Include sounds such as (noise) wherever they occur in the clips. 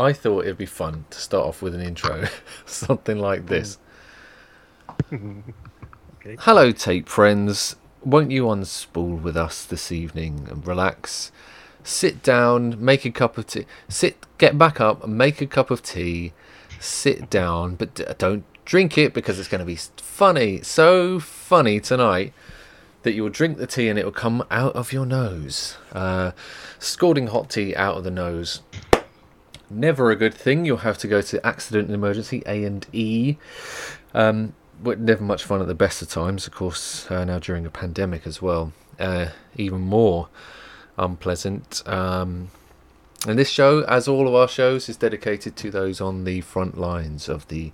I thought it'd be fun to start off with an intro, (laughs) something like this. Okay. Hello, tape friends. Won't you unspool with us this evening and relax? Sit down, make a cup of tea. Sit, get back up, and make a cup of tea. Sit down, but don't drink it because it's going to be funny, so funny tonight that you will drink the tea and it will come out of your nose. Uh, scalding hot tea out of the nose. Never a good thing. You'll have to go to accident and emergency A and E. Um, but never much fun at the best of times. Of course, uh, now during a pandemic as well, uh, even more unpleasant. Um, and this show, as all of our shows, is dedicated to those on the front lines of the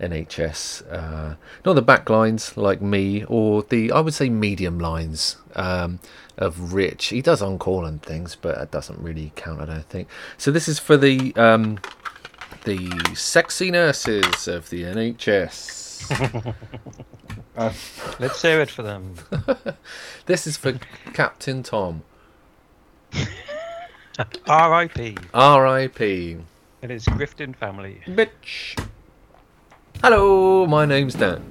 NHS, uh, not the back lines like me, or the I would say medium lines um, of Rich. He does on call and things, but it doesn't really count, I don't think. So this is for the um, the sexy nurses of the NHS. (laughs) Uh, Let's hear it for them. (laughs) this is for Captain Tom. (laughs) R.I.P. R.I.P. And his Grifton family. Bitch. Hello, my name's Dan,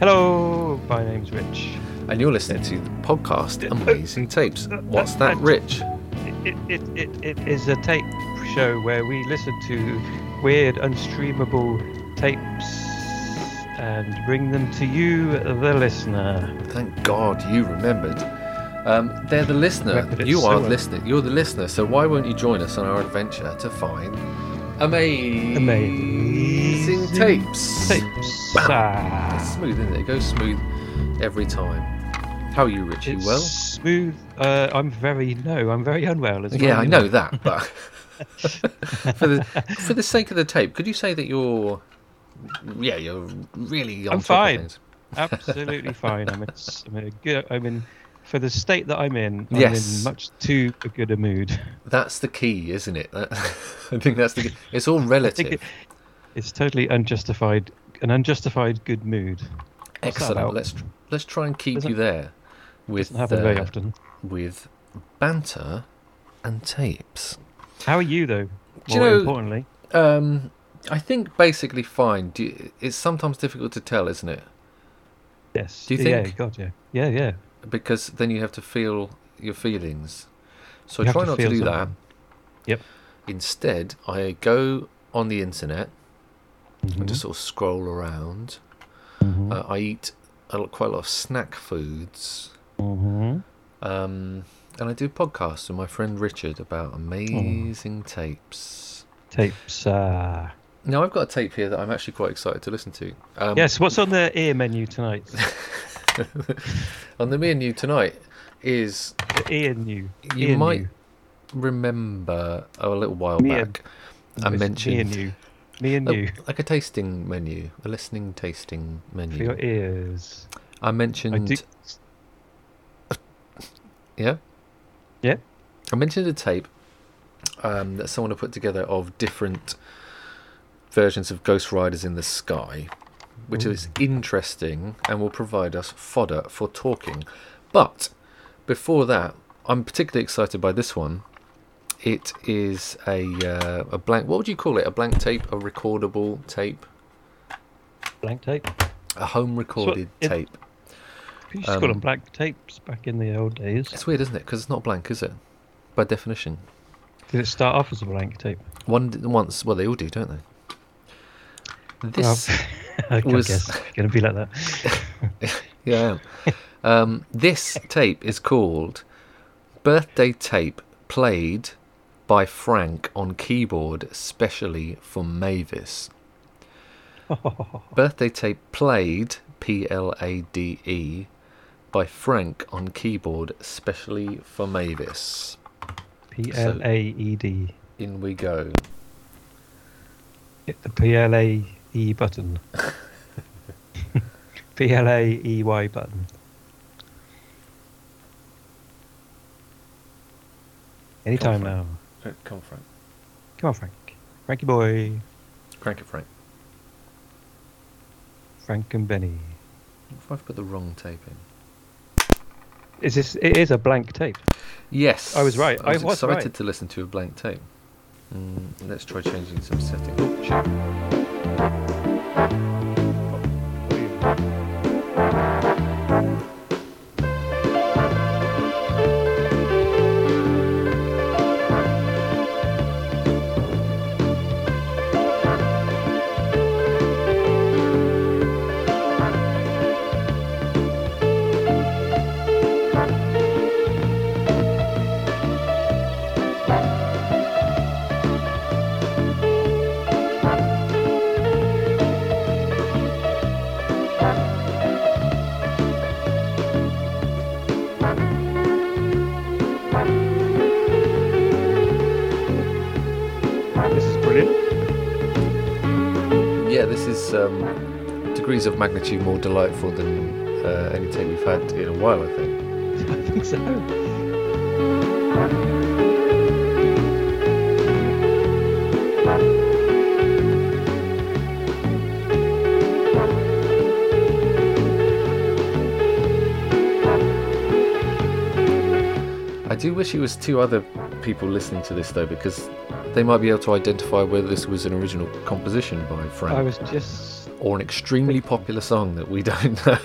Hello, my name's Rich. and you're listening to the podcast Amazing Tapes. What's that, Rich? It, it, it, it is a tape show where we listen to weird, unstreamable tapes and bring them to you, the listener. Thank God you remembered. Um, they're the listener. You are well. listening. You're the listener. So why won't you join us on our adventure to find amazing, Amazing tapes? Tapes. Ah. Smooth, isn't it? It goes smooth every time. How are you, Richie? It's well? smooth. Uh, I'm very no. I'm very unwell as well. Yeah, I know that, but (laughs) for the for the sake of the tape, could you say that you're yeah, you're really on I'm top fine. of things? Absolutely (laughs) fine. I'm in, s- I'm in a good. I'm in for the state that I'm in. I'm Yes. in much too good a mood. That's the key, isn't it? That- (laughs) I think that's the key. It's all relative. It, it's totally unjustified. An unjustified good mood. that Excellent. Let's let's try and keep Doesn't- you there with Doesn't happen very uh, often. with banter and tapes. How are you though? Do you More know- importantly, Um, I think basically fine. Do you, it's sometimes difficult to tell, isn't it? yes. do you Yeah, think? God, yeah, yeah, yeah. Because then you have to feel your feelings. So You I try to not to do that. Yep. Instead, I go on the internet and Mhm, just sort of scroll around. mhm, Uh, I eat a, lot- quite a lot of snack foods. mhm. Um, and I do podcasts with my friend Richard about amazing tapes. Tapes. Uh... Now, I've got a tape here that I'm actually quite excited to listen to. Um, Yes. What's on the ear menu tonight? (laughs) on the me and you tonight is the ear new. you ear might new. remember oh, a little while Me back I mentioned me and you. Me and you like a tasting menu, a listening tasting menu. for your ears. I mentioned, I do. (laughs) yeah, Yeah. I mentioned a tape um, that someone had put together of different versions of Ghost Riders in the Sky, which is interesting and will provide us fodder for talking. But before that, I'm particularly excited by this one. It is a uh, a blank. What would you call it? A blank tape, a recordable tape, Blank tape. a home recorded it- tape. Used to Um, call them blank tapes back in the old days. It's weird, isn't it? Because it's not blank, is it? By definition, Did it start off as a blank tape? one once. Well, they all do, don't they? This. (laughs) I (laughs) was- going to be like that. (laughs) Yeah, I am. um, this tape is called Birthday Tape Played by Frank on Keyboard, specially for Mavis. (laughs) Birthday Tape Played, P L A D E, by Frank on Keyboard, specially for Mavis. P L A E D. In we go. Hit the P L A E button. (laughs) P L A E Y button. Anytime now. Uh, Come on, Frank. Come on, Frank. Frankie boy. Crank it, Frank. Frank and Benny. What if I've put the wrong tape in? Is this? It is a blank tape. Yes. I was right. I was, I was excited right. to listen to a blank tape. Mm, let's try changing some settings. Shit. Of magnitude more delightful than uh, any tape we've had in a while, I think. (laughs) I think so. I do wish it was two other people listening to this though, because they might be able to identify whether this was an original composition by Frank I was just. Or an extremely popular song that we don't (laughs) know.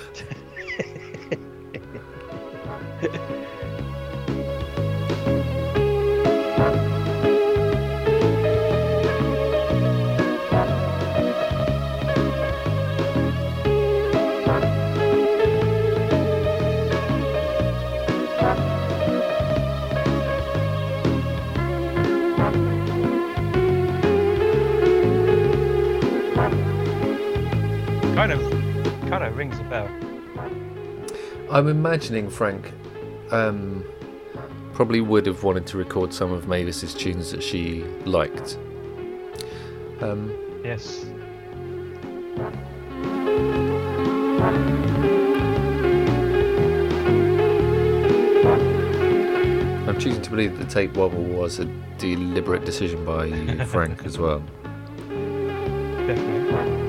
Of rings a bell. I'm imagining Frank um, probably would have wanted to record some of Mavis's tunes that she liked. Um, Yes. I'm choosing to believe that the tape wobble was a deliberate decision by (laughs) Frank as well. Definitely.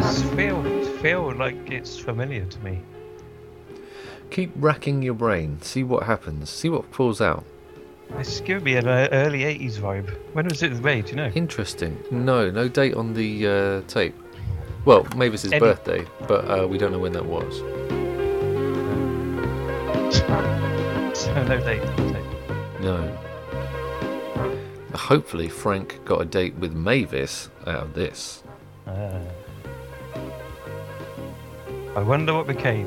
Does feel feel like it's familiar to me. Keep racking your brain, see what happens, see what falls out. It's giving me an uh, early '80s vibe. When was it made? Do you know? Interesting. No, no date on the uh, tape. Well, Mavis's Any- birthday, but uh, we don't know when that was. So (laughs) no date. No. Hopefully, Frank got a date with Mavis out of this. Ah. I wonder what became.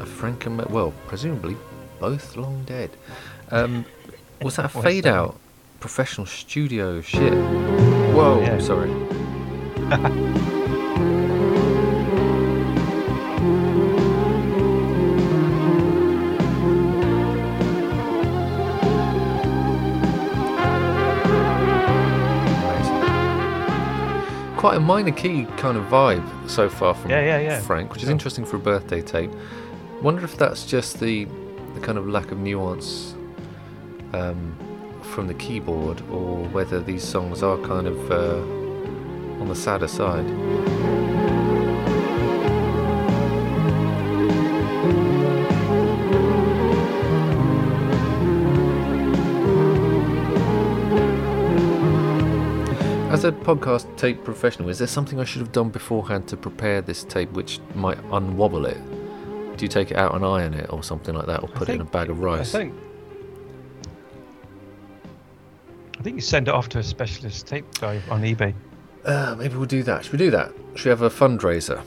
A Frank and Ma- well, presumably both long dead. Um, (laughs) was that a fade out? Professional studio shit. Whoa, Yeah. sorry. (laughs) Quite a minor key kind of vibe so far from Yeah, yeah, yeah. Frank, which is interesting for a birthday tape. Wonder if that's just the the kind of lack of nuance um, from the keyboard, or whether these songs are kind of uh, on the sadder side. Podcast tape professional, is there something I should have done beforehand to prepare this tape which might unwobble it? Do you take it out and iron it or something like that, or put it in a bag of rice? I think. I think you send it off to a specialist tape guy on eBay. Uh, maybe we'll do that. Should we do that? Should we have a fundraiser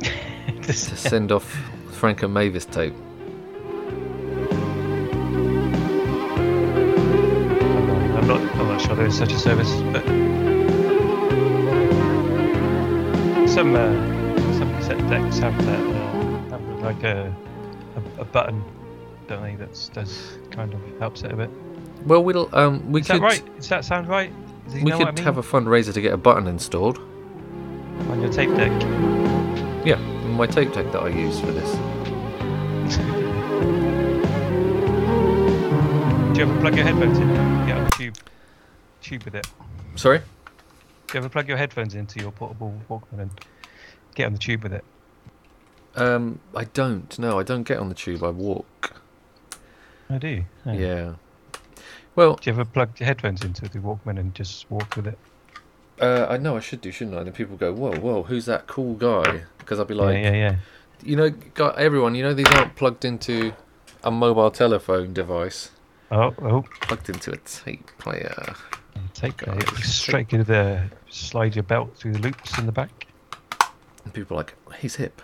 (laughs) to send off Frank and Mavis tape? I'm not. I'm not sure there is such a service, but some uh, some cassette decks have that uh, have like a, a a button, don't they? That does kind of helps it a bit. Well, we'll um, we Is could that right? Does that sound right? We could I mean? have a fundraiser to get a button installed. on your tape deck. Yeah, my tape deck that I use for this. (laughs) Do you ever plug your headphones in? Get on tube, tube with it. Sorry. Do you ever plug your headphones into your portable Walkman and get on the tube with it? Um, I don't. No, I don't get on the tube. I walk. I do. Yeah. Yeah. Well, Do you ever plug your headphones into the Walkman and just walk with it? uh, I know I should do, shouldn't I? And then people go, "Whoa, whoa, who's that cool guy?" Because I'll be like, yeah, yeah, yeah. you know, got everyone. You know, these aren't plugged into a mobile telephone device. Oh, oh. Plugged into a tape player. Take God. Straight to the slide your belt through the loops in the back. And people are like, he's hip.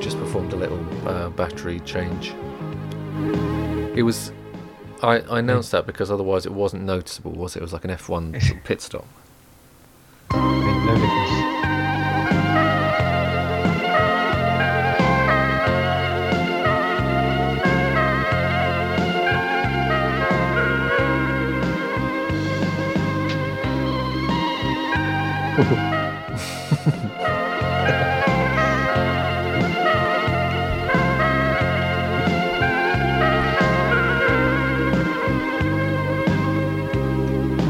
Just performed a little uh, battery change. It was. I, I announced that because otherwise it wasn't noticeable, was it? It was like an F1 (laughs) sort of pit stop. (laughs) I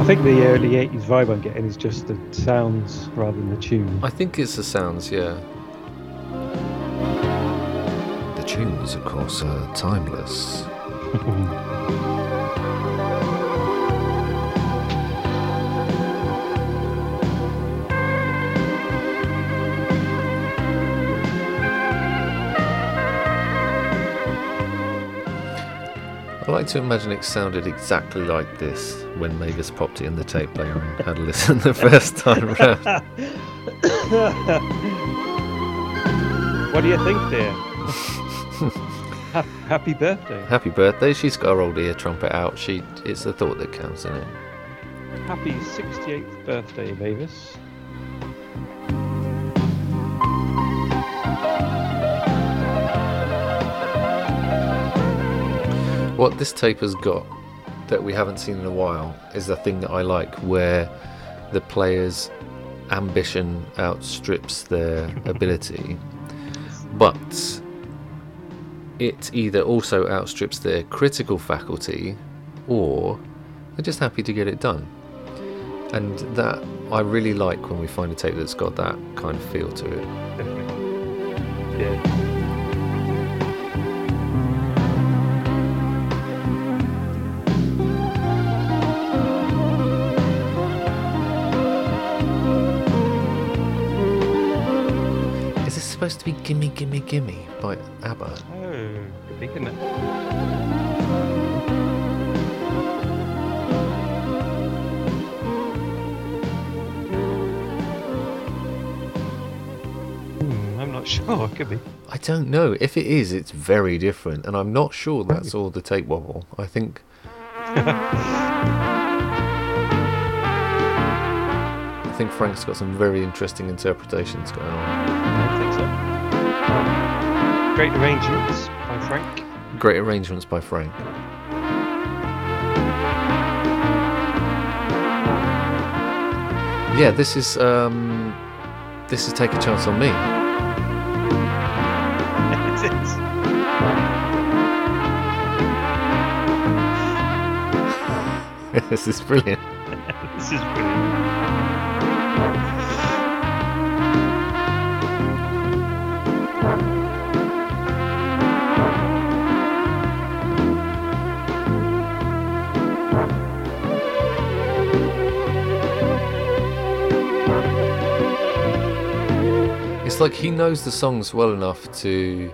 think the early 80s vibe I'm getting is just the sounds rather than the tune. I think it's the sounds, yeah. The tunes, of course, are timeless. (laughs) like to imagine it sounded exactly like this when Mavis popped it in the tape player and had a listen the first time round. (laughs) what do you think, dear? (laughs) Ha- Happy birthday. Happy birthday! She's got her old ear trumpet out. She, it's the thought that counts, isn't it? Happy 68th birthday, Mavis. What this tape has got that we haven't seen in a while is the thing that I like, where the player's ambition outstrips their (laughs) ability, but it either also outstrips their critical faculty or they're just happy to get it done. And that I really like when we find a tape that's got that kind of feel to it. Definitely. Yeah. Gimme Gimme Gimme by ABBA? Oh, that. Hmm, I'm not (laughs) sure. Could be. I don't know. If it is, it's very different, and I'm not sure that's all the tape wobble. I think. (laughs) I think Frank's got some very interesting interpretations going on. I think so. Great arrangements by Frank. Great arrangements by Frank. Yeah, this is um, this is take a chance on me. (laughs) (laughs) this is brilliant. (laughs) This is brilliant. It's like he knows the songs well enough to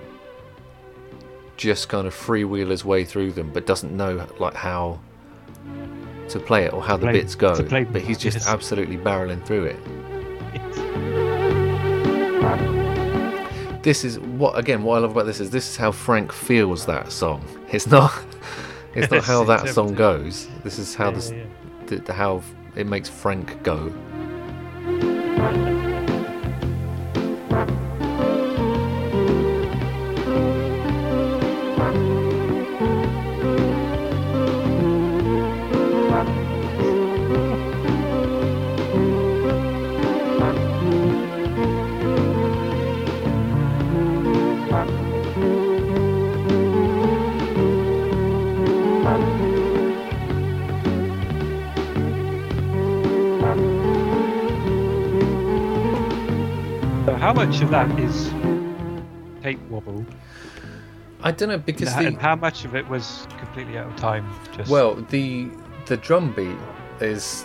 just kind of freewheel his way through them, but doesn't know like how to play it or how the bits go. play but he's just yes. absolutely barreling through it. This is what again. What I love about this is this is how Frank feels that song. It's not. (laughs) It's not how that song goes. This is how Yeah, this, yeah, th- how it makes Frank go. Much of that is tape wobble, I don't know because how, the how much of it was completely out of time? Just well the the drum beat is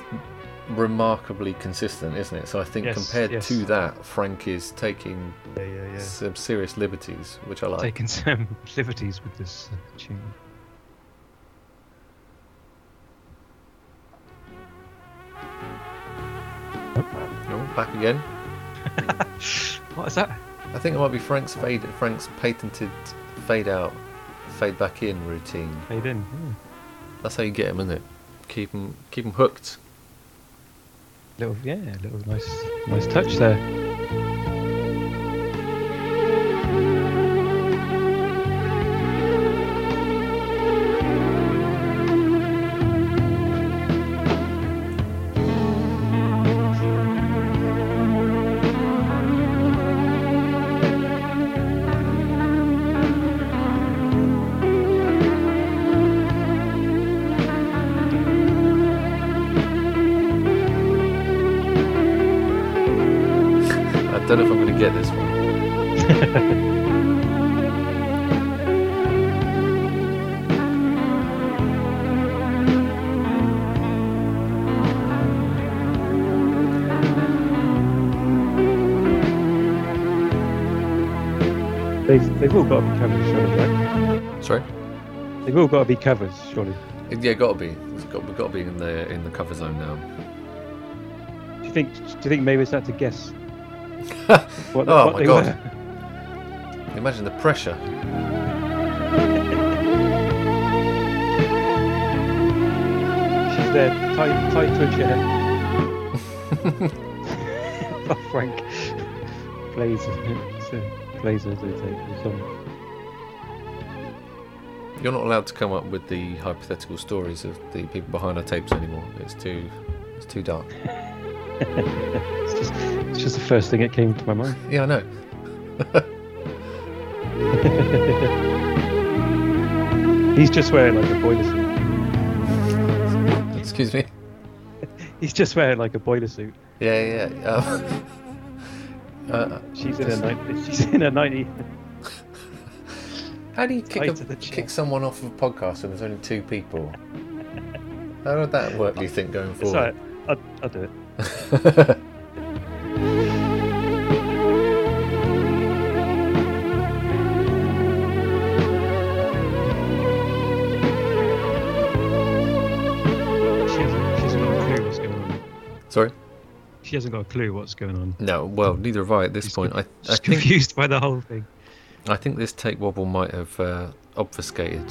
remarkably consistent, isn't it? So I think Yes, compared yes. to that, Frank is taking yeah, yeah, yeah. some serious liberties, which I like. Taking some (laughs) liberties with this uh, tune. Oh, back again. What is that? I think it might be Frank's fade, Frank's patented fade out, fade back in routine. Fade in. yeah. That's how you get him, isn't it? Keep him, keep him hooked. Little, yeah, little nice, nice touch there. They've, they've all got to be covers, surely, right? Sorry. They've all got to be covers, surely. Yeah, got to be. It's got, we've got to be in the in the cover zone now. Do you think? Do you think maybe it's had to guess (laughs) what, Oh what my God. were? Imagine the pressure. She's there, tight, tight to a chair. (laughs) (laughs) oh, Frank plays, they take the song. You're not allowed to come up with the hypothetical stories of the people behind our tapes anymore. It's too, it's too dark. (laughs) It's just, it's just the first thing that came to my mind. Yeah, I know. (laughs) He's just wearing like a boiler suit. Excuse me. (laughs) He's just wearing like a boiler suit. Yeah, yeah. Um, uh, She's in a ninety. She's in a ninety. how do you kick, a, to the chest. kick someone off of a podcast when there's only two people? How would that work? Do you think going forward? alright. I'll, I'll do it. She hasn't, she hasn't got a clue what's going on. Sorry. She hasn't got a clue what's going on. No. Well, neither have I at this She's point. I, She's I think confused by the whole thing. I think this tape wobble might have uh, obfuscated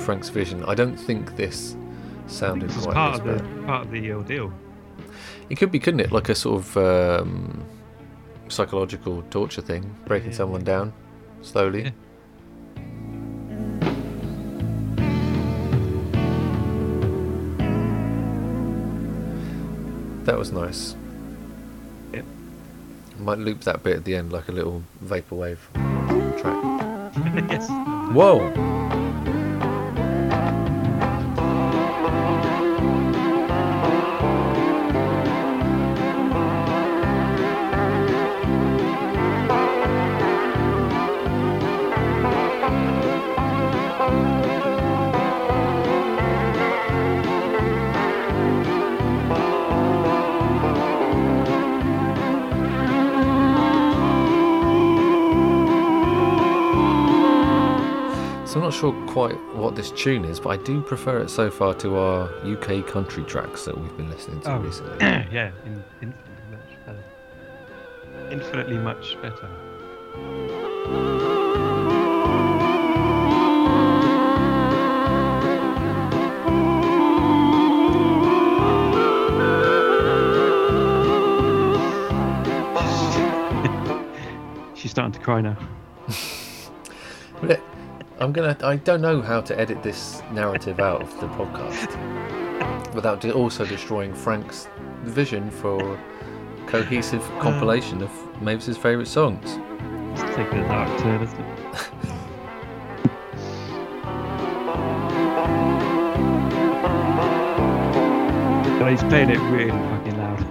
Frank's vision. I don't think this sounded This quite part of the bad. part of the ordeal. It could be, couldn't it? Like a sort of um, psychological torture thing, breaking Yeah. someone down slowly. Yeah. That was nice. Yep. Might loop that bit at the end like a little vaporwave track. (laughs) yes. Whoa! Not sure quite what this tune is, but I do prefer it so far to our UK country tracks that we've been listening to Oh. recently. (clears throat) yeah, in, infinitely much better. Infinitely much better. (laughs) She's starting to cry now. But I'm gonna. I don't know how to edit this narrative out of the podcast (laughs) without de- also destroying Frank's vision for cohesive uh. compilation of Mavis's favourite songs. It's taking a dark turn, isn't it? (laughs) But he's playing it really fucking loud.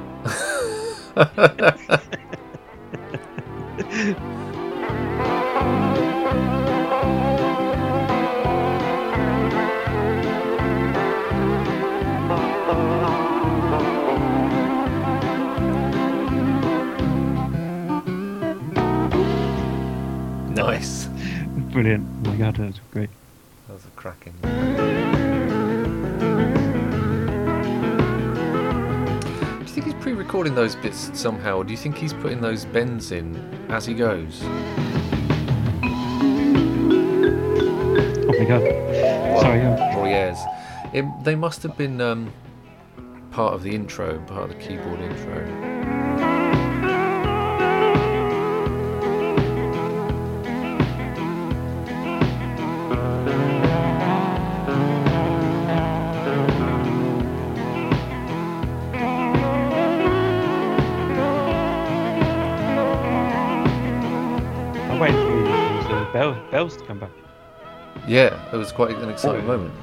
(laughs) Brilliant. Oh my god, that was great. That was a cracking. Do you think he's pre-recording those bits somehow, or do you think he's putting those bends in as he goes? Oh my god. Sorry, Or yes, it, they must have been um, part of the intro, part of the keyboard intro. Bell, bells to come back. Yeah, it was quite an exciting Oh. moment.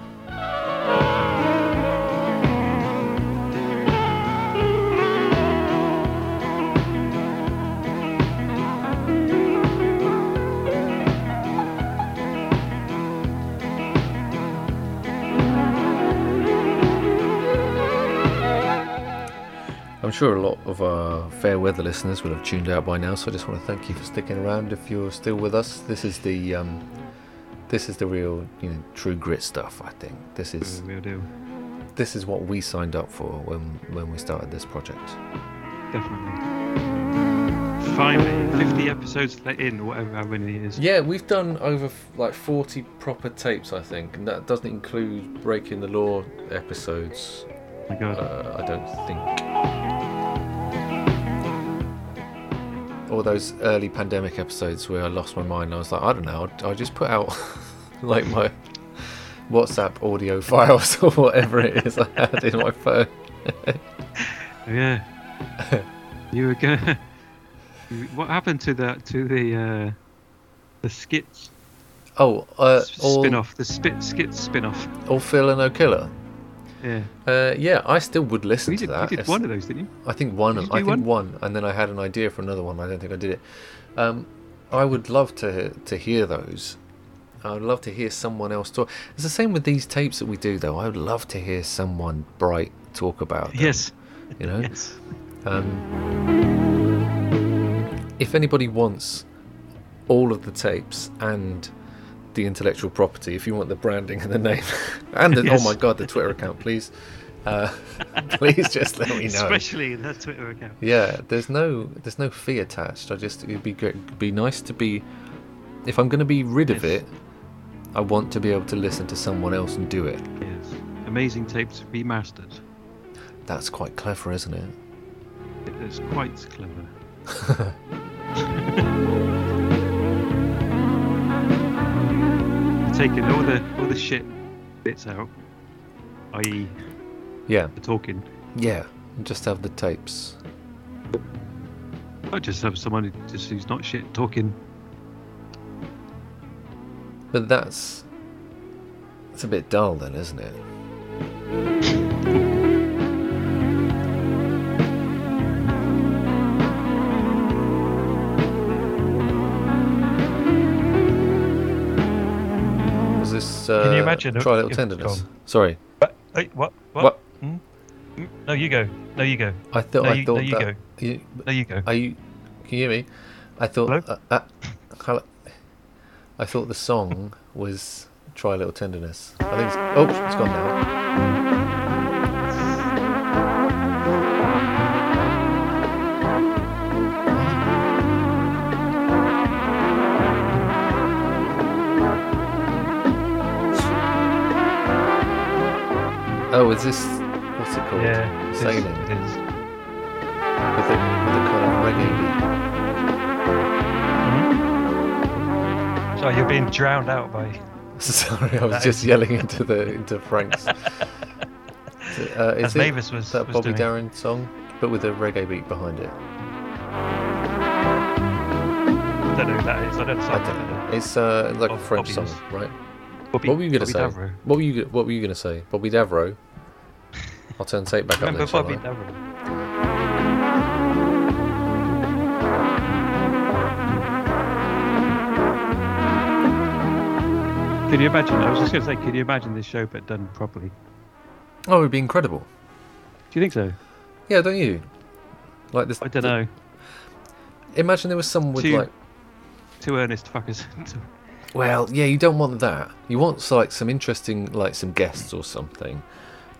Sure a lot of our fair weather listeners will have tuned out by now, so I just want to thank you for sticking around. If you're still with us, this is the um, this is the real, you know, true grit stuff. I think this is this is what we signed up for when when we started this project. Definitely. Finally, 50 episodes let in, or whatever, how many it is. Yeah, we've done over like 40 proper tapes, I think, and that doesn't include breaking the law episodes. Oh my god. Uh, I don't think. All those early pandemic episodes where I lost my mind. I was like, I don't know. I'll just put out (laughs) like my WhatsApp audio files (laughs) or whatever it is I had in my phone. (laughs) Yeah. you were gonna. What happened to the to the uh, the skits Oh, uh, all, spin-off? The spit skits spin-off. all Phil and O'Killer. Yeah. Uh, yeah, I still would listen We to did, that. we did one of those, didn't you? I think one. You I think one? and then I had an idea for another one. I don't think I did it. Um, I would love to to hear those. I would love to hear someone else talk. It's the same with these tapes that we do, though. I would love to hear someone bright talk about. Them, Yes. you know. Yes. Um, if anybody wants all of the tapes and the intellectual property, if you want the branding and the name, (laughs) and the, Yes. oh my god, the Twitter account, please, uh, (laughs) please just let me know. Especially that Twitter account. Yeah, there's no there's no fee attached. I just it'd be great, it'd be nice to be. If I'm going to be rid of Yes. it, I want to be able to listen to someone else and do it. Yes. Amazing tapes remastered. That's quite clever, isn't it? It is quite clever. (laughs) Taking all the all the shit bits out, i.e., Yeah, the talking. yeah. Just have the tapes. I just have someone who just who's not shit talking. But that's it's a bit dull, then, isn't it? Uh, Can you imagine try a little tenderness? go Sorry, What? Wait, what? What? What? Hmm? No, you go. No, you go. I thought No, I you- thought no, you that. You, No, you go. Are you? Can you hear me? I thought. Uh, uh, hello. I thought the song was "Try a Little Tenderness." I think. It's, oh, it's gone now. Oh, is this what's it called? Yeah, Sailing It is. with the with the kind of reggae beat. Sorry, you're being drowned out by. (laughs) Sorry, I was That just is- yelling into the into Frank's. (laughs) uh, is As it Mavis was, that was Bobby doing. Darin song, but with a reggae beat behind it? I don't know who that is. I don't know. I don't know. It's uh, like a French Bobby song, right? Bobby, what were you gonna Bobby say? Davro. What were you What were you gonna say? Bobby Davro. I'll turn tape back Remember up then, shall Bobby I? Can you imagine? I was just going to say, can you imagine this show but done properly? Oh, it'd be incredible. Do you think so? Yeah, don't you? Like this. I don't know. Imagine there was someone with Two- like. Two earnest fuckers. (laughs) Well, yeah, you don't want that. You want like some interesting, like some guests or something,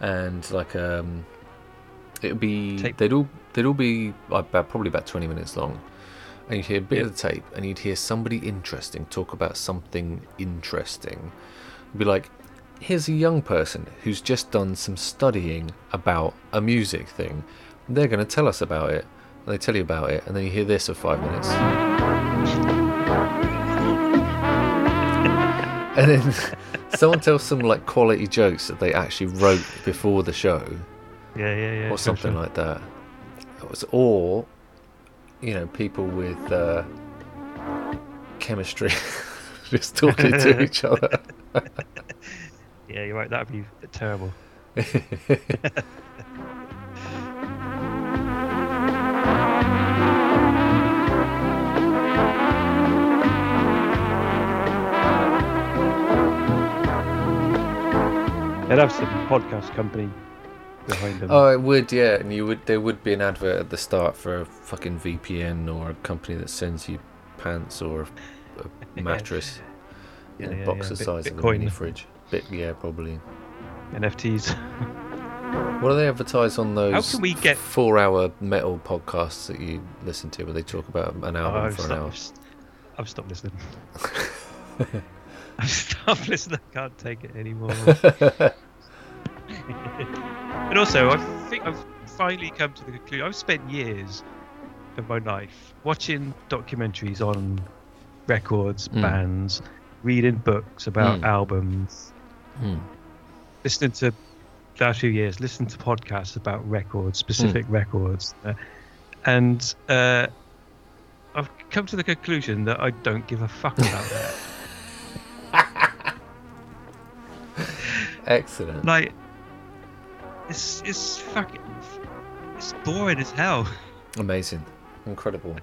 and like um, it would be Tape. they'd all they'd all be about probably about twenty minutes long, and you'd hear a bit Yeah. of the tape, and you'd hear somebody interesting talk about something interesting. It'd be like, here's a young person who's just done some studying about a music thing. They're going to tell us about it. And they tell you about it, and then you hear this for five minutes. (laughs) and then someone tells some like quality jokes that they actually wrote before the show Yeah, yeah, yeah. or something like that. It was, or, you know, people with uh, chemistry (laughs) just talking to (laughs) each other. Yeah, you're right. That'd be terrible. (laughs) They'd have some podcast company behind them. Oh, it would, yeah. And you would there would be an advert at the start for a fucking VPN or a company that sends you pants or a (laughs) mattress Yeah, in a box yeah. the Bit- size of a mini Bitcoin. fridge. Bit, yeah, probably. NFTs. What do they advertise on those How can we get- four-hour metal podcasts that you listen to, where they talk about an Oh, album I've, for an hour? I've stopped listening. (laughs) I've stopped (laughs) listening. I can't take it anymore. (laughs) and also, I think I've finally come to the conclusion. I've spent years of my life watching documentaries on records, Mm. bands, reading books about Mm. albums, Hmm. listening to last few years, listening to podcasts about records, specific records, uh, and uh, I've come to the conclusion that I don't give a fuck about that. (laughs) Excellent. like, it's it's fucking it's boring as hell. Amazing. Incredible.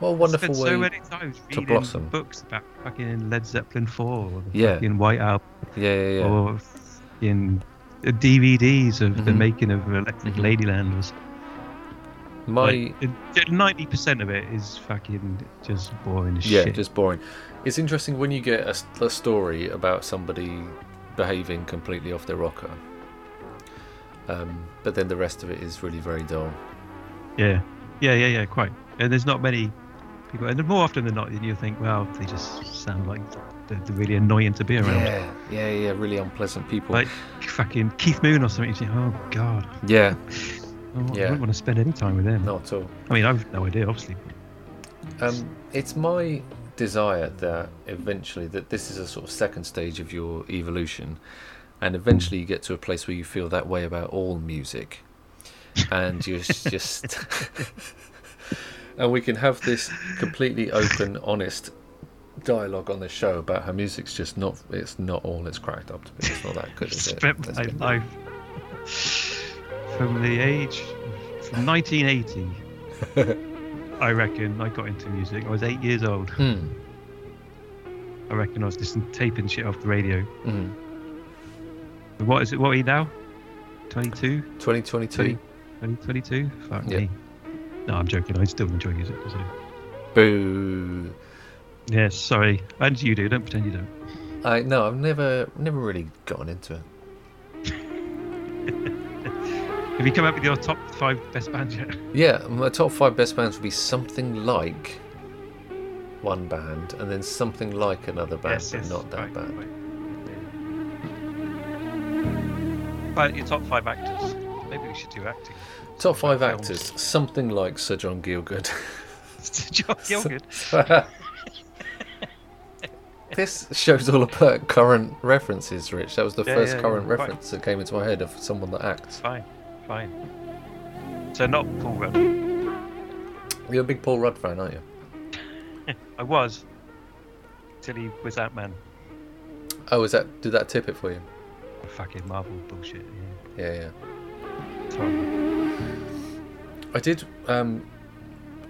What a wonderful way. so many times to reading blossom. books about fucking Led Zeppelin 4 or the Yeah. fucking White Album yeah, yeah, yeah. or in DVDs of the Mhm. making of Electric Mhm. Ladyland was My ninety percent of it is fucking just boring as yeah, shit. just boring. It's interesting when you get a story about somebody behaving completely off their rocker, um, but then the rest of it is really very dull. Yeah, yeah, yeah, yeah, quite. And there's not many people, and more often than not, you think, well, they just sound like they're, they're really annoying to be around. Yeah, yeah, yeah, really unpleasant people. Like fucking Keith Moon or something. You think, oh god, yeah, I wouldn't- I Yeah. wouldn't want to spend any time with him. not at all. I mean, I've no idea, obviously. Um, it's my desire that eventually that this is a sort of second stage of your evolution, and eventually you get to a place where you feel that way about all music, and you're just, (laughs) and we can have this completely open, honest dialogue on the show about how music's just not it's not all it's cracked up to be. It's not that good, is it? Spent my life from the age from 1980. (laughs) I reckon I got into music. I was eight years old. Hmm. I reckon I was listening, taping shit off the radio. hmm. What is it? What are you now? 22? 2022. 2022? Fuck Yeah. me. No, I'm joking. I still enjoy music. So. Boo. Yes, sorry. And you do. Don't pretend you don't. I no, I've never never really gotten into it. (laughs) Have you come up with your top five best bands yet? Yeah, my top five best bands would be something like one band, and then something like another band, but not that right, band. right. But your top five actors. Maybe we should do acting. Top five Films. actors, something like Sir John Gielgud. (laughs) John Gielgud. (laughs) this shows all about current references, Rich. That was the Yeah, first yeah, current yeah, reference that came into my head of someone that acts. Fine, fine. So not Paul Rudd. You're a big Paul Rudd fan, aren't you? (laughs) I was. Till he was Ant Man. Oh, is that did that tip it for you? Fucking Marvel bullshit. Yeah. Yeah, yeah. It's. I did. Um,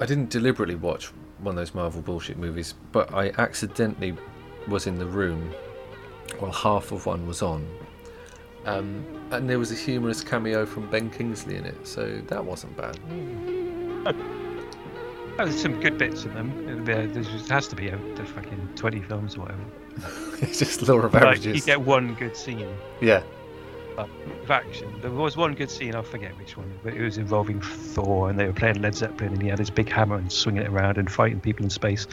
I didn't deliberately watch one of those Marvel bullshit movies, but I accidentally was in the room while half of one was on, um, and there was a humorous cameo from Ben Kingsley in it, so that wasn't bad. Oh, there's some good bits in them. There, there has to be a, the fucking 20 films or whatever. (laughs) it's just law of Like, you get one good scene yeah. of action. There was one good scene, I forget which one, but it was involving Thor, and they were playing Led Zeppelin, and he had his big hammer and swinging it around and fighting people in space.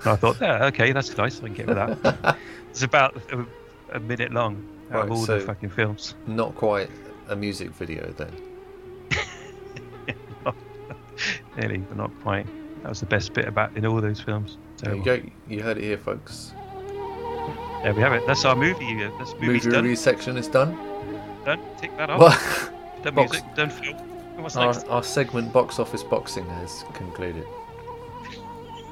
And I thought, yeah, okay, that's nice. I can get with that. (laughs) it's about a, a minute long out Right, of all so- the fucking films. Not quite a music video then. (laughs) Nearly, but not quite. That was the best bit about in all those films. There you go. You heard it here, folks. There we have it. That's our movie. uh, That's Movie done. review section is done. Done. Tick that off. Done box- music. Done film. What's our, next? our segment box office boxing has concluded.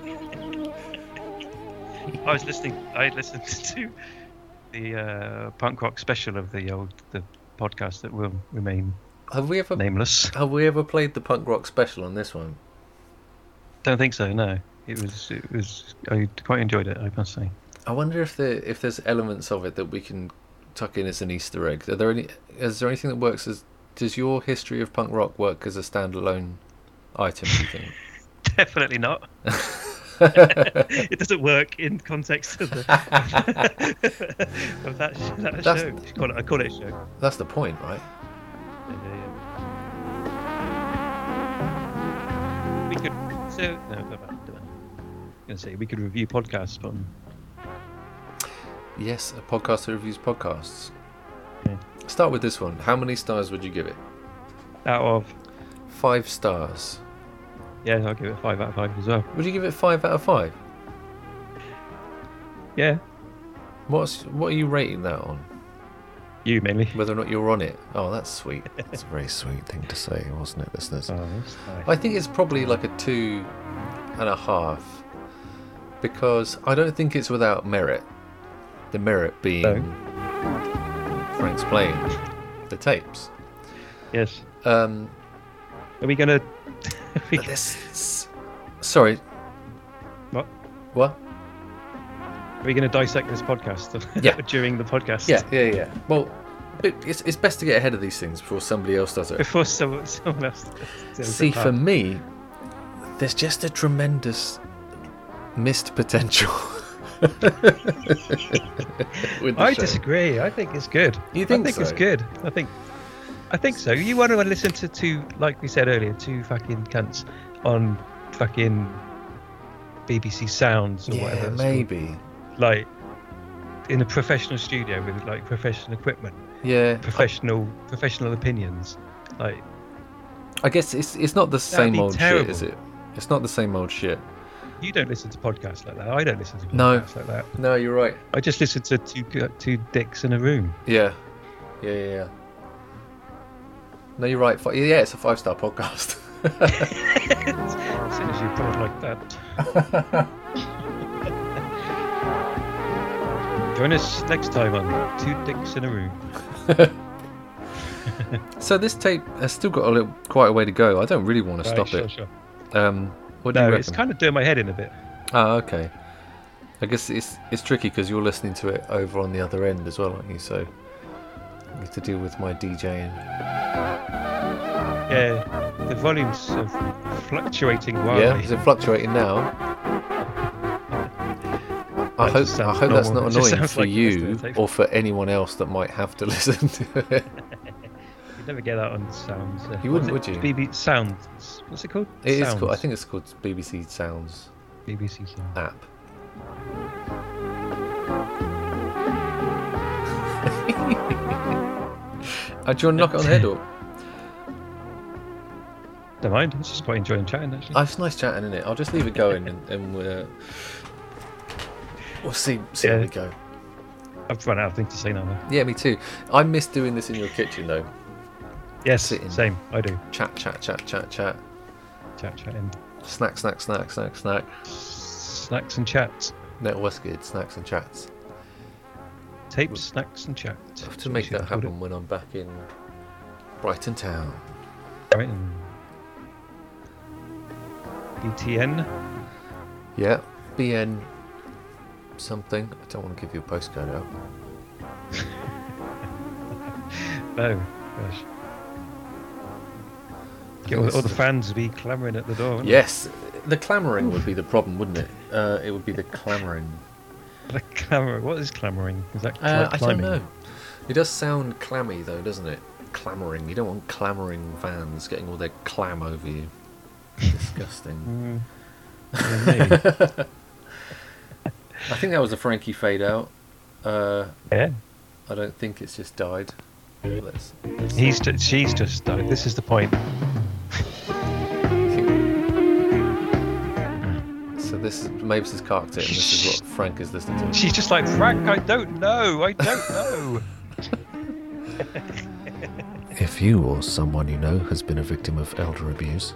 (laughs) I was listening. I listened (laughs) to the uh, punk rock special of the old the podcast that will remain Have we ever nameless. have we ever played the punk rock special on this one? Don't think so. No, it was it was. I quite enjoyed it. I must say. I wonder if there if there's elements of it that we can tuck in as an Easter egg. Are there any? Is there anything that works as? Does your history of punk rock work as a standalone item? Do you think? (laughs) Definitely not. (laughs) it doesn't work in context of, the, (laughs) of that, sh- that That's- show. I call, it, I call it a show. That's the point, right? Yeah, yeah. We could. So no, go back. do that. I'm gonna say we could review podcasts on. Yes, a podcast that reviews podcasts. Yeah. Start with this one. How many stars would you give it? Out of Five stars. Yeah, I'll give it five out of five as well. Would you give it five out of five? Yeah, What's what are you rating that on? you mainly. Whether or not you're on it? Oh, that's sweet. That's a very sweet thing to say, wasn't it, listeners? Oh, that's nice. I think it's probably like a two and a half because I don't think it's without merit. The merit being Frank's playing the tapes. Yes. Um, Are we gonna? we, (laughs) but this, sorry, what? what? Are we gonna dissect this podcast? (laughs) Yeah. during the podcast. Yeah, yeah, yeah. Well, it, it's, it's best to get ahead of these things before somebody else does it. Before someone, someone else. does. See, for me, there's just a tremendous missed potential. (laughs) I show. disagree. I think it's good. You think I think it's good. I think. I think so. You want to listen to two, like we said earlier, two fucking cunts on fucking BBC Sounds or Yeah, whatever. maybe. called. Like in a professional studio with like professional equipment, Yeah, professional professional opinions. Like I guess it's it's not the same old shit, is it? It's not the same old shit. you don't listen to podcasts like that. I don't listen to podcasts No. like that. No, you're right. I just listen to two two dicks in a room. Yeah, yeah, yeah. yeah. No, you're right. Yeah, it's a five star podcast. as soon as you put it like that. (laughs) Join us next time on Two Dicks in a Room. (laughs) so this tape has still got a little, quite a way to go. I don't really want to Right, stop sure, it. sure. Um, what do No, you it's kind of doing my head in a bit. Ah, okay. I guess it's it's tricky because you're listening to it over on the other end as well, aren't you? So have to deal with my DJing. Yeah, the volumes are fluctuating wildly. Yeah, is it fluctuating now? I That hope I hope that's not annoying for like you or for anyone else that might have to (laughs) listen to it. (laughs) You'd never get that on sounds. Uh, You wouldn't, would you? BB Sounds. What's it called? It is Sounds. called. I think it's called BBC Sounds BBC Sounds. app. Uh, do you want to knock it on the head or? Don't mind. I was just quite enjoying chatting actually. Oh, it's nice chatting, isn't it? I'll just leave it going and, and uh, we'll see see how Yeah. we go. I've run out of things to say now. Though. Yeah, me too. I miss doing this in your kitchen though. Yes, Sitting. same. I do. Chat, chat, chat, chat, chat. Chat, chatting. Snack, snack, snack, snack, snack. Snacks and chats. No, what's good? Snacks and chats. Tapes, snacks and chat. I have to make that happen when I'm back in Brighton Town. Right. and BTN. Yeah, BN something. I don't want to give you a postcode out. (laughs) Oh, gosh. Get all, all the fans will be clamouring at the door. Yes, The clamouring would be the problem, wouldn't it? Uh, it would be the clamouring. (laughs) The clamor. What is clamoring? Is that Uh, like I don't know. It does sound clammy though, doesn't it? Clamouring. You don't want clamouring fans getting all their clam over you. (laughs) Disgusting. Mm. I think that was a Frankie fade out. Uh, yeah. I don't think it's just died. Let's, let's He's just, she's just died. This is the point. (laughs) So this is Mavis' carked it, and this is what Frank is listening to. She's just like Frank. I don't know. I don't know. (laughs) (laughs) If you or someone you know has been a victim of elder abuse,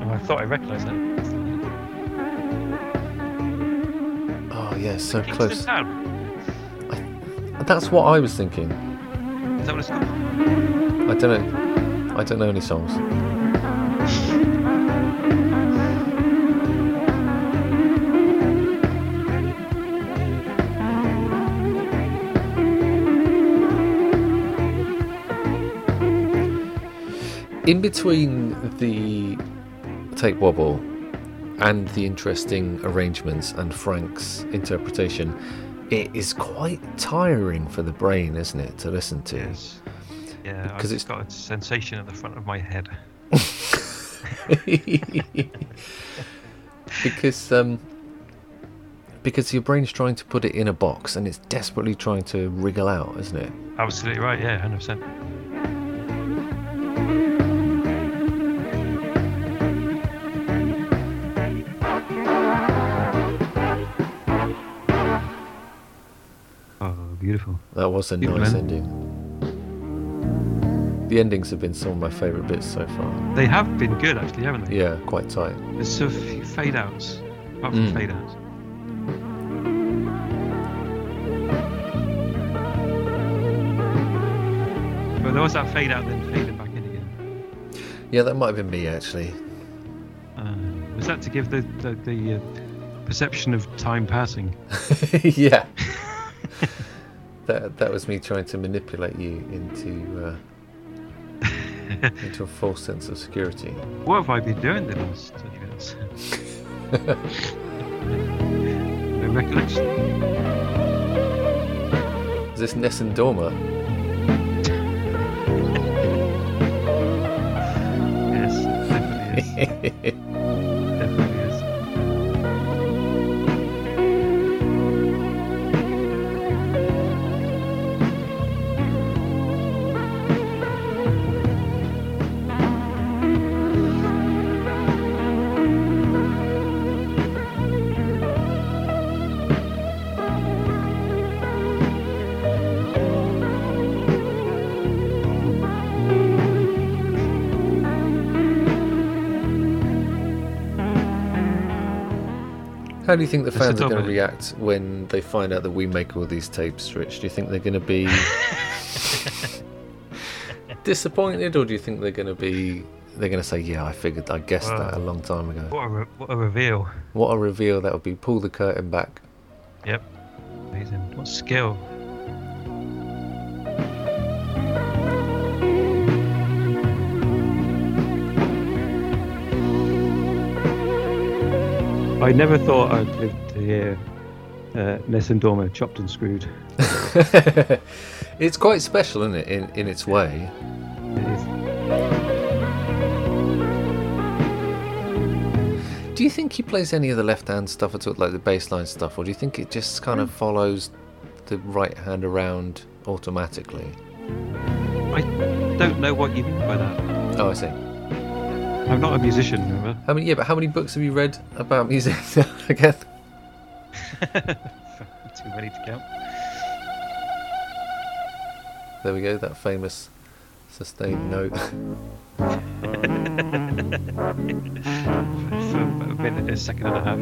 oh, I thought I recognised that. So Kingston close. Town. That's what I was thinking. Is that what it's called? I don't know. I don't know any songs. In between the tape wobble and the interesting arrangements and Frank's interpretation, it is quite tiring for the brain, isn't it, to listen to? Yes. Yeah, I've 'Cause just it's- got a sensation at the front of my head. (laughs) because um, because your brain's trying to put it in a box and it's desperately trying to wriggle out, isn't it? Absolutely right. Yeah, hundred percent. That was a Beautiful nice end. ending. The endings have been some of my favourite bits so far. They have been good, actually, haven't they? Yeah, quite tight. There's so few fade outs. Apart from Mm. fade outs. But there was that fade out, then fading back in again. Yeah, that might have been me actually. Uh, was that to give the the, the uh, perception of time passing? (laughs) yeah. That that was me trying to manipulate you into uh, (laughs) into a false sense of security. What have I been doing the last 20 minutes? (laughs) no recollection. Is this Nessun Dorma? Yes, definitely is. (laughs) How do you think the fans are going to react when they find out that we make all these tapes, Rich? Do you think they're going to be (laughs) disappointed, or do you think they're going to be they're going to say, "Yeah, I figured, I guessed that a long time ago"? What a, re- what a reveal. What a reveal that would be! Pull the curtain back. Yep. Amazing. What skill. I never thought I'd live to hear uh, Nessun Dorma chopped and screwed. (laughs) it's quite special, isn't it, in in its way? It is. Do you think he plays any of the left hand stuff at all, like the bass line stuff, or do you think it just kind of follows the right hand around automatically? I don't know what you mean by that. Oh, I see. I'm not a musician, remember? How many? Yeah, but how many books have you read about music again? (laughs) (laughs) Too many to count. There we go. That famous sustained note. For a minute, a second and a half.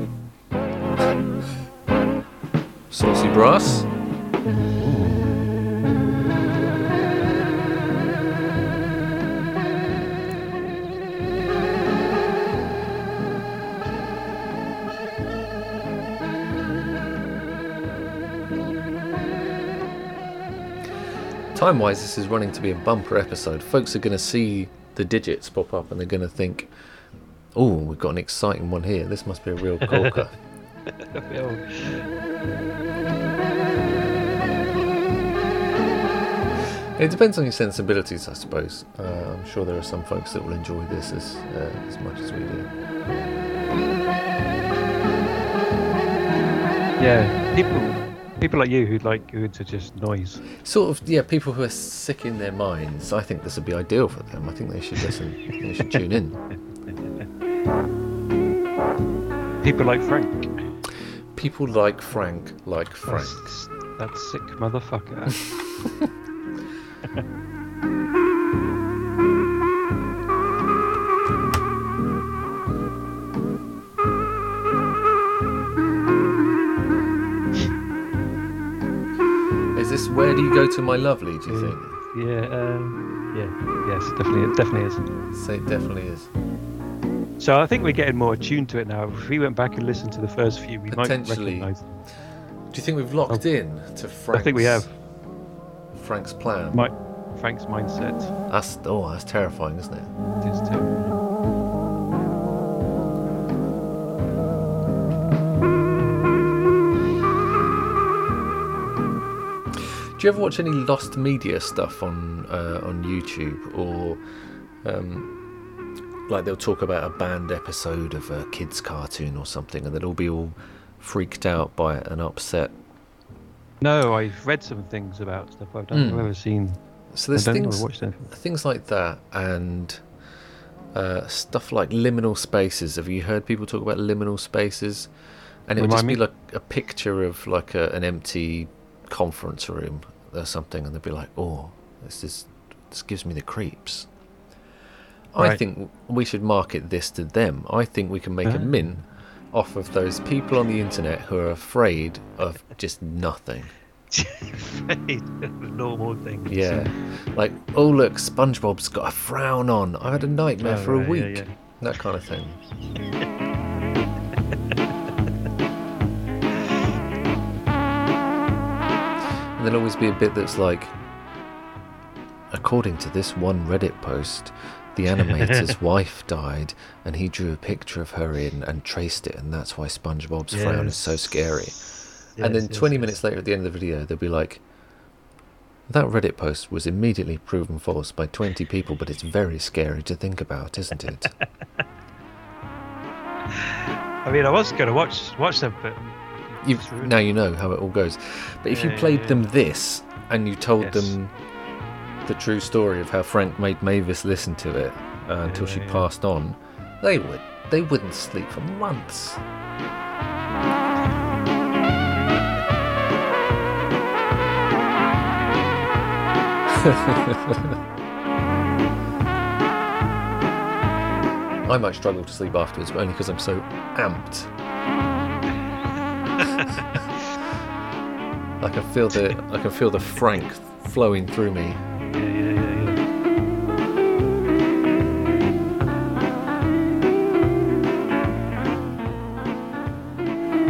Saucy brass. Time wise, this is running to be a bumper episode. Folks are going to see the digits pop up and they're going to think, oh, we've got an exciting one here. This must be a real corker. (laughs) it depends on your sensibilities, I suppose. Uh, I'm sure there are some folks that will enjoy this as, uh, as much as we do. Yeah, people people like you who like who to just noise. Sort of, yeah, people who are sick in their minds. I think this would be ideal for them. I think they should listen. they should tune in. (laughs) People like Frank. People like Frank, like Frank. That's, that sick motherfucker. (laughs) (laughs) where do you go to, my lovely? Do you think? yeah, um, yeah, yes, definitely, it definitely is. Say it definitely is. So I think we're getting more attuned to it now. If we went back and listened to the first few, we might recognise. Do you think we've locked in to Frank's? I think we have. Frank's plan. My, Frank's mindset That's oh, that's terrifying, isn't it? it? is to. Do you ever watch any lost media stuff on uh, on YouTube or um, like they'll talk about a banned episode of a kids cartoon or something, and they'll all be all freaked out by it and upset. No, I've read some things about stuff. I don't Hmm. know. I've never seen. So there's I don't know. things I watched anything. things like that and uh, stuff like liminal spaces. Have you heard people talk about liminal spaces? And it would just Remind be me. like a picture of like a, an empty conference room or something, and they'd be like, "Oh, this is this gives me the creeps." I think we should market this to them. I think we can make a Ah. mint off of those people on the internet who are afraid of just nothing. (laughs) normal things. Yeah. Like, oh look, SpongeBob's got a frown on. I had a nightmare Oh, for a right, yeah, week. yeah. That kind of thing. (laughs) there'll always be a bit that's like, according to this one Reddit post, the (laughs) animator's wife died, and he drew a picture of her in and traced it, and that's why SpongeBob's frown is so Yes. scary. and then Yes, 20 yes, minutes later at the end of the video, they'll be like, that Reddit post was immediately proven false by 20 people, but it's very scary to think about, isn't it? (laughs) I mean, I was going to watch watch them, but You've, now you know how it all goes. But if you played yeah, them this and you told Yes. them the true story of how Frank made Mavis listen to it uh, until she yeah, yeah. passed on, they would they wouldn't sleep for months. (laughs) I might struggle to sleep afterwards, but only because I'm so amped. (laughs) I can feel the I can feel the Frank flowing through me. yeah, yeah, yeah, yeah.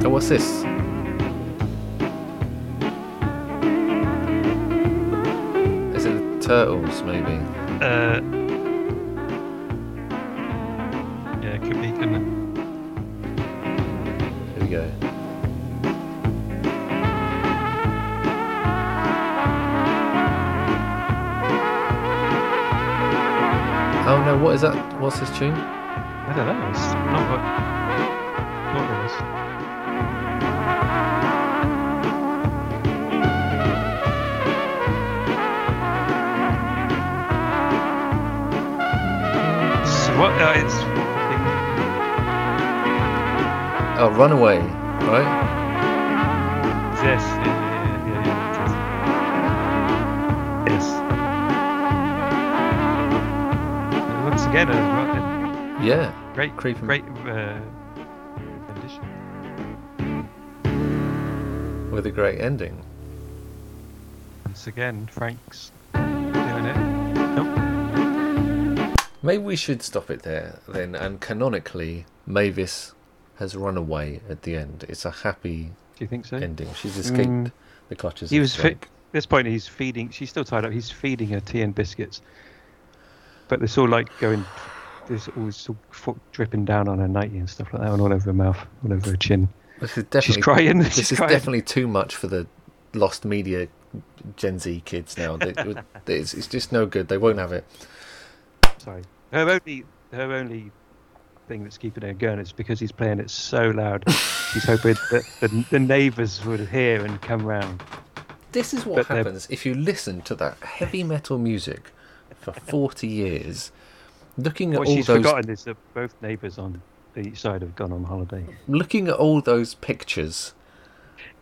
Oh, what's this? Is it the turtles, maybe? Uh, yeah, it could be, couldn't Here we go. Oh no, what is that? What's this tune? I don't know. It's not what, what it was. What? Uh, it's Oh, Runaway, right? Yes, Yes. Once again, a Yeah. great, Creeping. great uh, rendition. With a great ending. Once again, Frank's doing it. Nope. Maybe we should stop it there then. And canonically, Mavis has run away at the end. It's a happy Do you think so? ending. She's escaped Mm. the clutches He of was Frank. fit. this point, he's feeding. She's still tied up. He's feeding her tea and biscuits, but it's all like going. There's of dripping down on her nightie and stuff like that, and all over her mouth, all over her chin. This is definitely (laughs) She's crying. This She's is crying. definitely too much for the lost media Gen Z kids now. (laughs) They, it's, it's just no good. They won't have it. Sorry. Her only, her only thing that's keeping her going is because he's playing it so loud. (laughs) She's hoping that the, the neighbours would hear and come round. This is what But they're- happens if you listen to that heavy metal music for 40 years, looking at What all she's those forgotten is that both neighbours on each side have gone on holiday. looking at all those pictures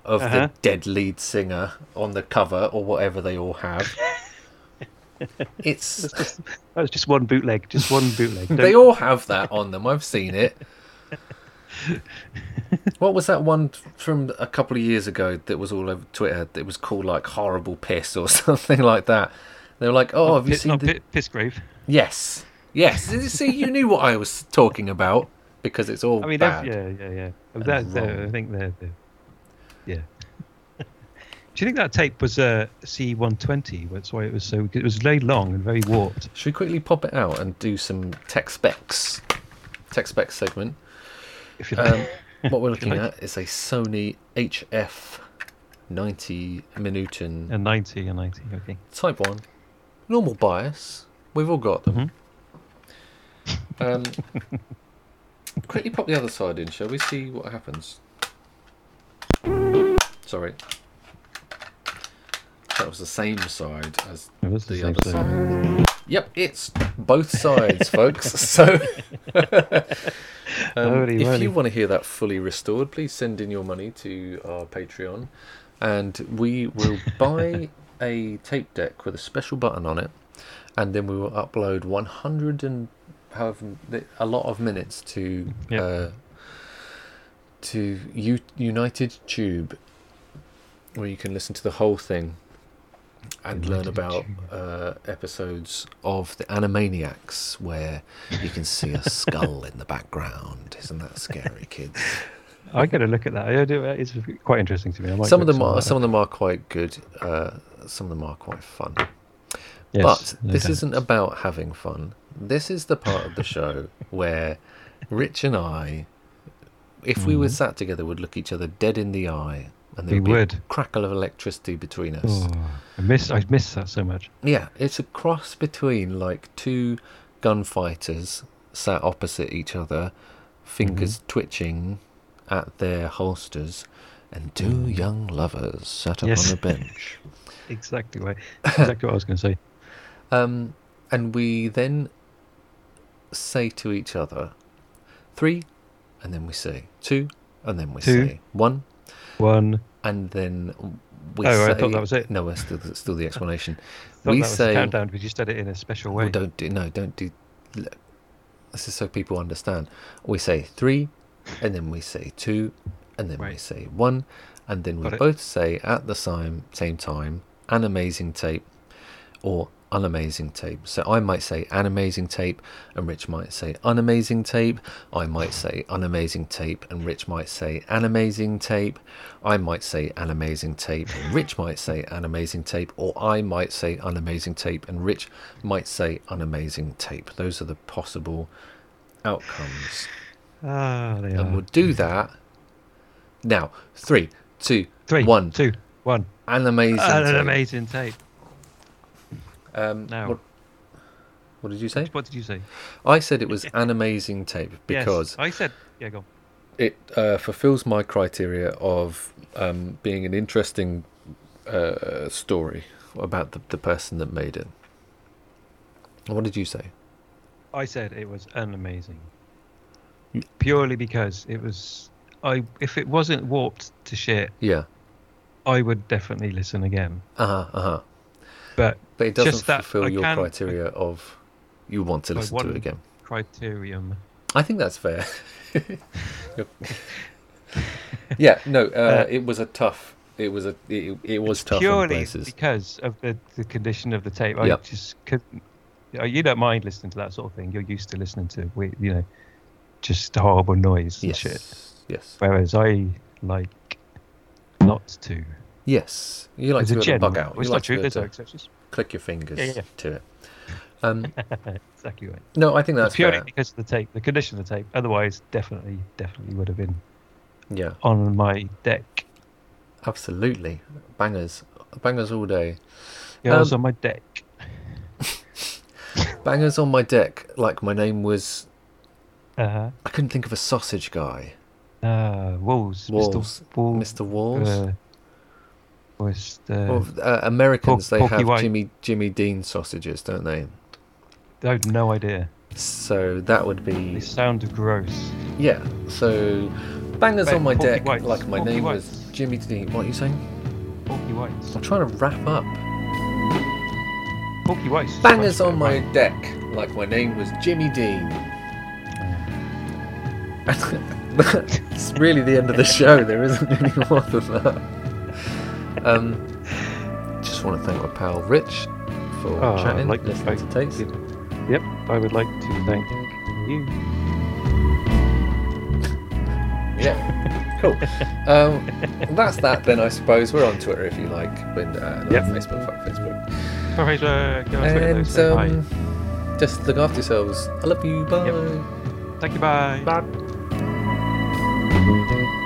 of Uh-huh. the dead lead singer on the cover or whatever they all have. (laughs) it's That's just, that was just one bootleg. Just one bootleg. (laughs) they all have that on them. I've seen it. (laughs) what was that one from a couple of years ago that was all over Twitter? That was called like horrible piss or something like that. They were like, "Oh, have you Pi- seen not the Pi- Pissgrave. Yes, yes. (laughs) See, you knew what I was talking about because it's all I mean, bad. yeah, yeah, yeah. and That, that, I think they're, they're yeah. (laughs) Do you think that tape was a C120? That's why it was so. It was very long and very warped. Should we quickly pop it out and do some tech specs? Tech specs segment. If you like. Um, what we're (laughs) looking like. at is a Sony HF 90 Minuten a 90, a 90. Okay. Type 1. Normal bias. We've all got them. Um, (laughs) quickly pop the other side in, shall we see what happens? Sorry. That was the same side as It was the the other side. side. Yep, it's both sides, folks. (laughs) So, (laughs) um, Holy if moly. you want to hear that fully restored, please send in your money to our Patreon, and we will buy a tape deck with a special button on it, and then we will upload 100 and however a lot of minutes to Yep. uh, to U- United Tube, where you can listen to the whole thing and learn about uh, episodes of the Animaniacs, where you can see a skull in the background. Isn't that scary, kids? I got to look at that. I do. It's quite interesting to me. Some of them are some of them are quite good. Uh, some of them are quite fun. Yes, but this isn't about having fun. This is the part of the show (laughs) where Rich and I, if we were Mhm. sat together, would look each other dead in the eye, and there would be a crackle of electricity between us. Oh, I miss. I miss that so much. Yeah, it's a cross between like two gunfighters sat opposite each other, fingers Mm-hmm. twitching at their holsters, and two Mm. young lovers sat up Yes. on a bench. (laughs) Exactly. Right. Exactly what I was going to say. (laughs) Um, and we then say to each other, three, and then we say two, and then we Two. say one, One. and then we Oh, say. I thought that was it. No, it's still, it's still the explanation. (laughs) We say. countdown because you said it in a special way. Well, don't do no, don't do. This is so people understand. We say three, and then we say two, and then we say one, and then we it. both say at the same same time an amazing tape, or unamazing tape. So I might say an amazing tape, and Rich might say unamazing tape. I might say unamazing tape, and Rich might say an amazing tape. I might say an amazing tape, and Rich might say an amazing tape, or I might say unamazing tape, and Rich might say unamazing tape. Those are the possible outcomes, Ah, they and are. we'll do that now. Three, two, Three, one. two, one. An amazing an tape. amazing tape. Um, Now. what, what did you say? What did you say? I said it was (laughs) an amazing tape because yes, I said. Yeah, go. on. it uh, fulfills my criteria of um, being an interesting uh, story about the, the person that made it. What did you say? I said it was an amazing. Purely because it was. I if it wasn't warped to shit, Yeah. I would definitely listen again. Uh huh. Uh huh. But But it doesn't fulfill your can't- criteria of you want to listen to it again. criterium. I think that's fair. (laughs) Yeah. No. Uh, Uh, it was a tough. It was a. It, it was tough purely because of the, the condition of the tape. I Yep. just couldn't. you don't mind listening to that sort of thing. You're used to listening to, we- you know, just horrible noise and Yes. shit. Yes. Whereas I like not to. Yes, you like As to a be able bug out. It's You not like true. be There's no to exceptions. click your fingers Yeah, yeah, to it. Um, (laughs) exactly right. no, I think that's Purely fair. because of the tape, the condition of the tape. Otherwise, definitely, definitely would have been Yeah, on my deck. absolutely. Bangers, bangers all day. Yeah, Um, on my deck. (laughs) Bangers on my deck. Like my name was. Uh-huh. I couldn't think of a sausage guy. Uh, Walls. Walls. Mr. Wall, Mr. Walls. Uh, was the, Well, uh, Americans, they have White. Jimmy Jimmy Dean sausages, don't they? I have no idea. So that would be. They sound gross. yeah. So bangers Wait, on my Porky deck. Whites. Like my Porky name Whites. was Jimmy Dean. What are you saying? Porky Whites. I'm trying to wrap up. Porky Whites. Bangers on my better, deck. Like my name was Jimmy Dean. (laughs) It's really the end of the show. There isn't any more than that. Um, just want to thank my pal Rich for Oh, chatting, like- listening like- to tapes. Yep, I would like to thank you. Yeah, cool. Um, that's that then, I suppose. We're on Twitter if you like, and uh, Yep. on Facebook, fuck Facebook. For Facebook, go on Twitter, though, And um, just look after yourselves. I love you. Bye. Thank you, bye. Bye. Thank you.